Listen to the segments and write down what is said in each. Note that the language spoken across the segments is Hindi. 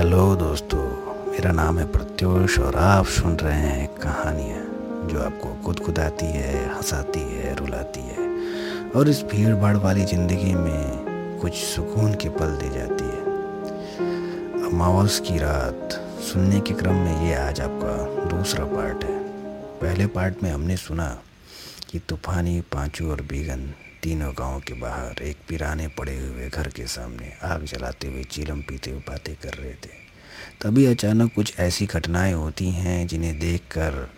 हेलो दोस्तों, मेरा नाम है प्रत्योष और आप सुन रहे हैं कहानियाँ जो आपको गुदगुदाती है, हंसाती है, रुलाती है और इस भीड़ भाड़ वाली ज़िंदगी में कुछ सुकून के पल दे जाती है। अमावस की रात, सुनने के क्रम में ये आज आपका दूसरा पार्ट है। पहले पार्ट में हमने सुना कि तूफानी, पांचू और बीगन तीनों गाँव के बाहर एक पिराने पड़े हुए घर के सामने आग जलाते हुए चीलम पीते हुए बातें कर रहे थे। तभी अचानक कुछ ऐसी घटनाएँ होती हैं जिन्हें देखकर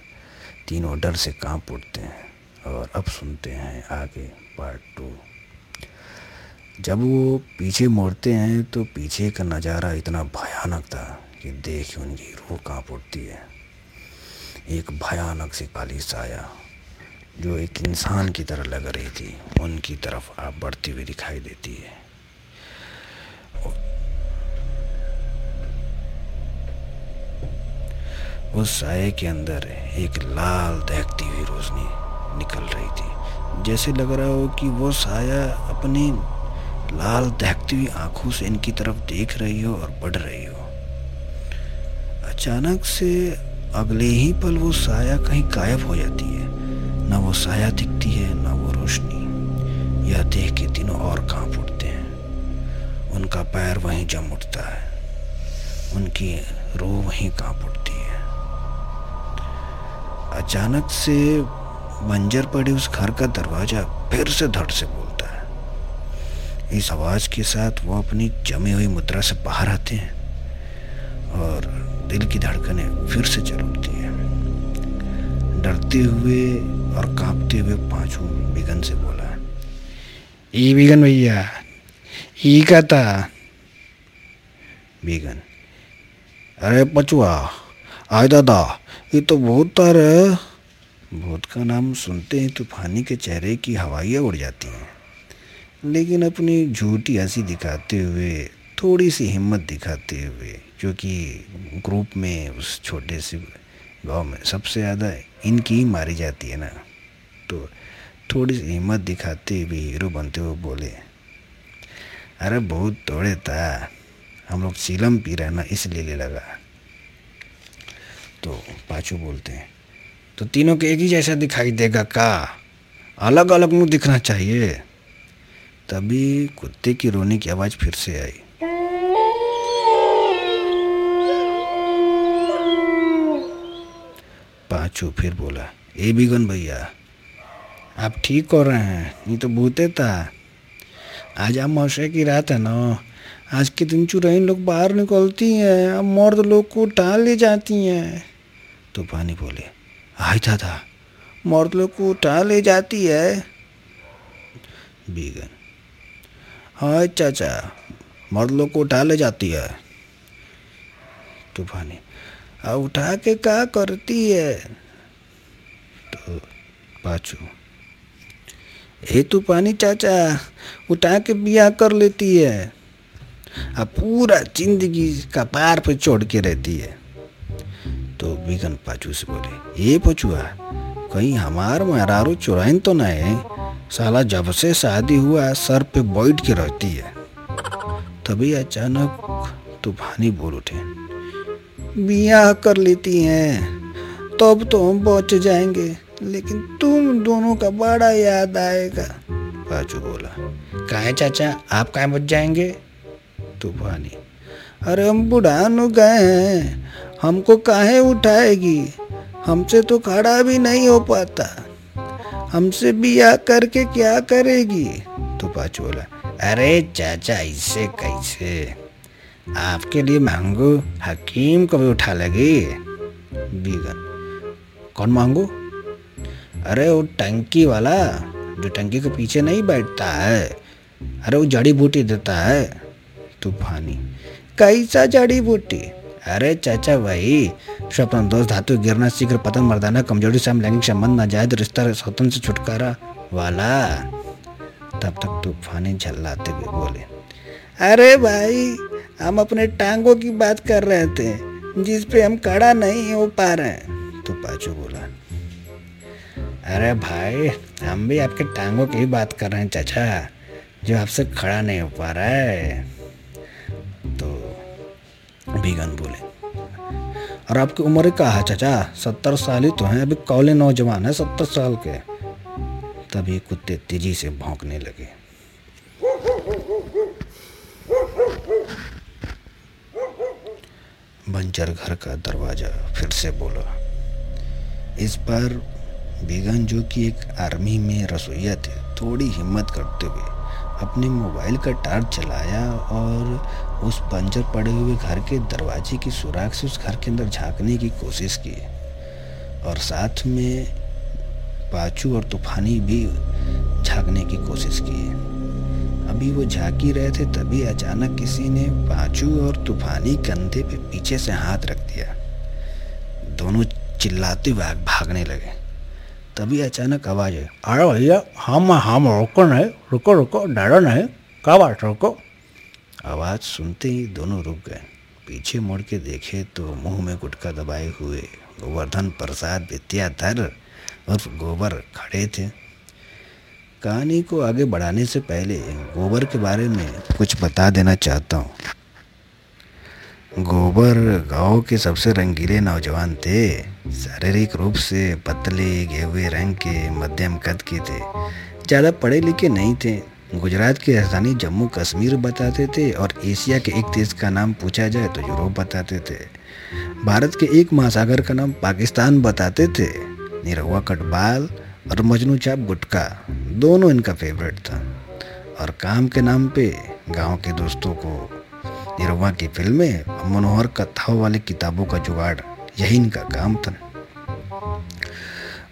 तीनों डर से काँप उठते हैं और अब सुनते हैं आगे पार्ट टू जब वो पीछे मोड़ते हैं तो पीछे का नज़ारा इतना भयानक था कि देख उनकी रूह काँप उठती है। एक भयानक सी काली साया जो एक इंसान की तरह लग रही थी, उनकी तरफ़ आप बढ़ती हुई दिखाई देती है। उस साय के अंदर एक लाल दहकती हुई रोशनी निकल रही थी, जैसे लग रहा हो कि वो साया अपनी लाल दहकती हुई आँखों से इनकी तरफ़ देख रही हो और बढ़ रही हो। अचानक से अगले ही पल वो साया कहीं गायब हो जाती है। साया दिखती है, ना वो रोशनी। यह देख के तीनों और काँप उठते हैं। उनका पैर वहीं जम उठता है। उनकी रूह वहीं काँप उठती है। अचानक से बंजर पड़े उस घर का दरवाज़ा फिर से धड़ से बोलता है। इस आवाज़ के साथ वो अपनी जमी हुई मुद्रा से बाहर आते हैं और दिल की धड़कनें फिर से चल उठती है। डरते हुए और कांपते हुए पाँचों बिगन से बोला ई बिगन भैया ई कहता बिगन अरे पचुआ आय दादा ये तो भूत तर है। भूत का नाम सुनते ही तूफानी के चेहरे की हवाइयाँ उड़ जाती हैं। लेकिन अपनी झूठी हँसी दिखाते हुए थोड़ी सी हिम्मत दिखाते हुए क्योंकि ग्रुप में उस छोटे से गाँव में सबसे ज़्यादा इनकी ही मारी जाती है ना। तो थोड़ी सी हिम्मत दिखाते हुए हीरो बनते हुए बोले, अरे बहुत तोड़े था हम लोग सीलम पी रहे ना, इसलिए लगा। तो पाचू बोलते हैं तो तीनों के एक ही जैसा दिखाई देगा का? अलग अलग मुँह दिखना चाहिए। तभी कुत्ते की रोने की आवाज़ फिर से आई। पाचू फिर बोला, ए बिगन भैया आप ठीक कर रहे हैं ये तो भूते था। आज आप मौसे की रात है ना। आज के दिन चुराइन लोग बाहर निकलती हैं, अब मर्द लोग को उठा ले जाती हैं। तूफानी बोले आई था था मर्द लोग को उठा ले जाती है। बीगन हाँ चाचा, मर्द लोग को उठा ले जाती है। तूफानी आ उठा के क्या करती है? तो पाचू ए तूफानी चाचा उठा के बिया कर लेती है। अब पूरा ज़िंदगी का पार पे छोड़ के रहती है। तो बिगन पाचू से बोले ये पचुआ कहीं हमार मेहरारू चुराइन तो ना है? साला जब से शादी हुआ, सर पे बैठ के रहती है। तभी अचानक तूफानी बोल उठे, बिया कर लेती हैं, तब तो हम बच जाएँगे। लेकिन तुम दोनों का बड़ा याद आएगा। पाचू बोला, काहे चाचा? आप काहे बच जाएँगे? तूफानी, अरे हम बुढ़ान गए हैं। हमको काहे उठाएगी? हमसे तो खड़ा भी नहीं हो पाता। हमसे बियाह करके क्या करेगी? तो पाचू बोला, अरे चाचा इससे कैसे? आपके लिए मांगो, हकीम को भी उठा लगी। बीगन कौन मांगो? अरे वो टंकी वाला, जो टंकी के पीछे नहीं बैठता है, अरे वो जड़ी बूटी देता है, तूफानी। कैसा जड़ी बूटी? अरे चाचा भाई, स्वप्न दोष धातु गिरना शीघ्र पतन मर्दाना कमज़ोरी से लैंगिक संबंध नाजायज रिश्ता स्वतंत्र से छुटकारा वाला। तब तक तूफानी झल्लाते हुए बोले, अरे भाई, हम अपने टांगों की बात कर रहे थे, जिस पे हम खड़ा नहीं हो पा रहे तो पाचू बोला अरे भाई, हम भी आपके टांगों की बात कर रहे हैं, चाचा, जो आपसे खड़ा नहीं हो पा रहा है। तो बीगन बोले, और आपकी उम्र क्या है, चाचा? सत्तर साल ही तो हैं, अभी कौले नौजवान है, सत्तर साल के। तभी कुत्ते तेज़ी से भौंकने लगे। बंजर घर का दरवाज़ा फिर से बोला, इस बार बेगन जो कि एक आर्मी में रसोईया थे, थोड़ी हिम्मत करते हुए अपने मोबाइल का टार्च चलाया और उस बंजर पड़े हुए घर के दरवाजे की सुराख से उस घर के अंदर झांकने की कोशिश की। और साथ में पाचू और तूफानी भी झांकने की कोशिश की। अभी वो झांकी रहे थे, तभी अचानक किसी ने पाचू और तूफानी कंधे पे पीछे से हाथ रख दिया। दोनों चिल्लाते हुए भागने लगे। तभी अचानक आवाज़ है अरे भैया, हम हम, रुको नहीं, रुको रुको, डरो नहीं, क्या बात, रुको? आवाज़ सुनते ही दोनों रुक गए। पीछे मुड़ के देखे तो मुँह में गुटका दबाए हुए गोवर्धन, प्रसाद, विद्याधर और गोबर खड़े थे। कहानी को आगे बढ़ाने से पहले गोबर के बारे में कुछ बता देना चाहता हूँ। गोबर गाँव के सबसे रंगीले नौजवान थे। शारीरिक रूप से पतले गेहुए रंग के, मध्यम कद के थे। ज़्यादा पढ़े लिखे नहीं थे। गुजरात की राजधानी जम्मू कश्मीर बताते थे और एशिया के एक देश का नाम पूछा जाए तो यूरोप बताते थे। भारत के एक महासागर का नाम पाकिस्तान बताते थे। निरहुआ कटबाल और मजनू चाप गुटका, दोनों इनका फेवरेट था। और काम के नाम पे गाँव के दोस्तों को निरहुआ की फ़िल्में, मनोहर कथाओं वाली किताबों का जुगाड़, यही इनका काम था।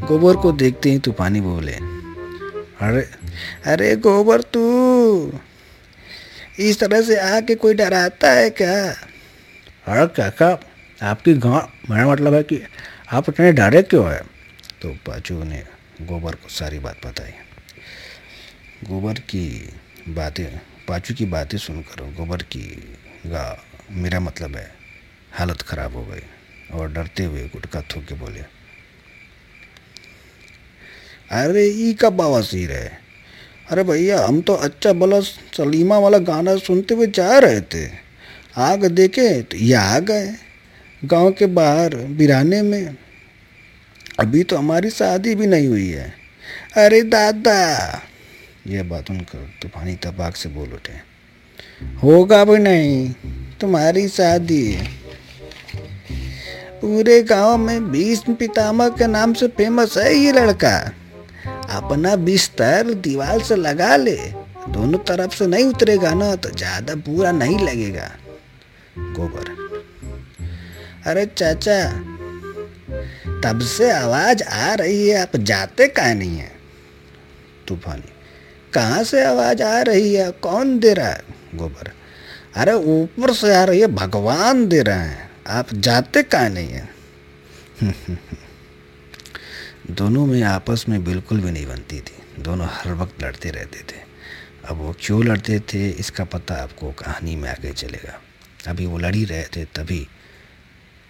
गोबर को देखते ही तूफानी बोले, अरे अरे गोबर तू, इस तरह से आके कोई डराता है क्या? अरे काका, आपकी गाँव मेरा मतलब है कि आप इतने डरे क्यों है? तो पाचू ने गोबर को सारी बात बताई। गोबर की बातें, पाचू की बातें सुनकर गोबर की गा, मेरा मतलब है, हालत ख़राब हो गई और डरते हुए गुटका थूक के बोले, अरे, ई का बवासीर है? अरे भैया, हम तो अच्छा भला सलीमा वाला गाना सुनते हुए जा रहे थे। आग देखे तो ये आ गए गाँव के बाहर, बिराने में। अभी तो हमारी शादी भी नहीं हुई है। अरे दादा! ये बात उनका तूफानी तबाक से बोल उठे। होगा भी नहीं, तुम्हारी शादी पूरे गाँव में भीष्म पितामह के नाम से फ़ेमस है ये लड़का। अपना बिस्तर दीवार से लगा ले, दोनों तरफ़ से नहीं उतरेगा ना तो ज़्यादा बुरा नहीं लगेगा। गोबर। अरे चाचा, तब से आवाज़ आ रही है, आप जाते कहा नहीं है? तूफानी, कहाँ से आवाज़ आ रही है? कौन दे रहा है? गोबर। अरे ऊपर से रही है भगवान दे रहे हैं, आप जाते का नहीं है? दोनों में आपस में बिल्कुल भी नहीं बनती थी, दोनों हर वक्त लड़ते रहते थे। अब वो क्यों लड़ते थे, इसका पता आपको कहानी में आगे चलेगा। अभी वो लड़ी रहे थे, तभी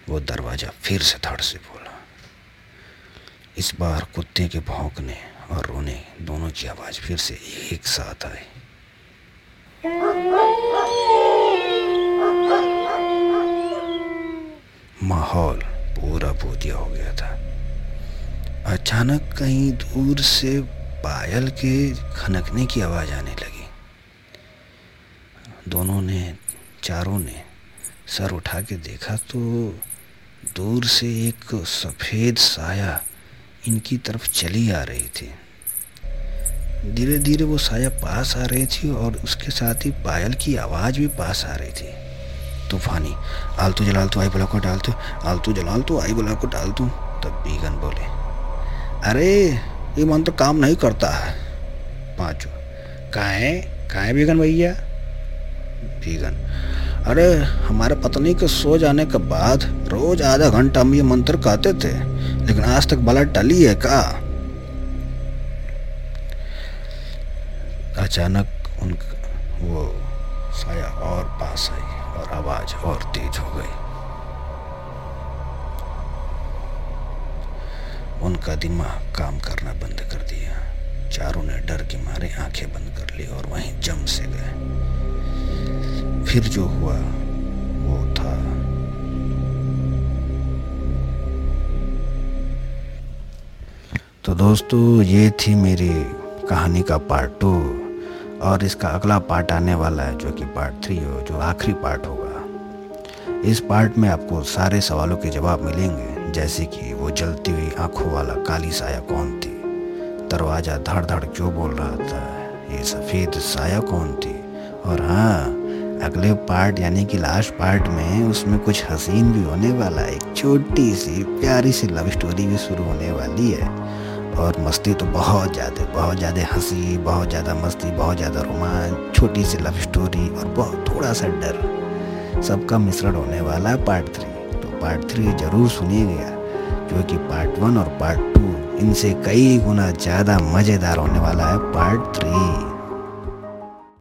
वो दरवाज़ा फिर से धड़ से बोला इस बार कुत्ते के भौंकने और रोने, दोनों की आवाज़ फिर से एक साथ आई। माहौल पूरा भूतिया हो गया था। अचानक कहीं दूर से पायल के खनकने की आवाज़ आने लगी। दोनों ने, चारों ने सर उठा के देखा तो दूर से एक सफ़ेद साया इनकी तरफ़ चली आ रही थी। धीरे धीरे वो साया पास आ रही थी और उसके साथ ही पायल की आवाज़ भी पास आ रही थी। तूफानी, आलतू जलाल जलालतू आई बुला को डालतू आलतू जलाल जलालतू आई बुला को डालतू तब बीगन बोले। अरे, ये मन तो काम नहीं करता है। पांचो, काहे काहे बीगन भैया? बीगन, अरे, हमारे पत्नी के सो जाने के बाद रोज आधा घंटा हम ये मंत्र कहते थे, लेकिन आज तक बला टली है का? अचानक उन वो साया और पास आई और आवाज़ और तेज हो गई। उनका दिमाग काम करना बंद कर दिया। चारों ने डर के मारे आँखें बंद कर ली और वहीं जम से गए। फिर जो हुआ, वो था। तो दोस्तों, ये थी मेरी कहानी का पार्ट टू और इसका अगला पार्ट आने वाला है, जो कि पार्ट थ्री हो, जो आखिरी पार्ट होगा। इस पार्ट में आपको सारे सवालों के जवाब मिलेंगे, जैसे कि वो जलती हुई आँखों वाला काली साया कौन थी? दरवाज़ा धड़ धड़ क्यों बोल रहा था? ये सफ़ेद साया कौन थी? और हाँ अगले पार्ट यानी कि लास्ट पार्ट में उसमें कुछ हसीन भी होने वाला है एक छोटी सी, प्यारी सी लव स्टोरी भी शुरू होने वाली है। और मस्ती तो बहुत ज़्यादा बहुत ज़्यादा हँसी, बहुत ज़्यादा मस्ती, बहुत ज़्यादा रोमांच, छोटी सी लव स्टोरी और बहुत थोड़ा सा डर। सबका मिश्रण होने वाला है पार्ट थ्री तो पार्ट थ्री ज़रूर सुनिएगा क्योंकि पार्ट वन और पार्ट टू इनसे कई गुना ज़्यादा मज़ेदार होने वाला है पार्ट थ्री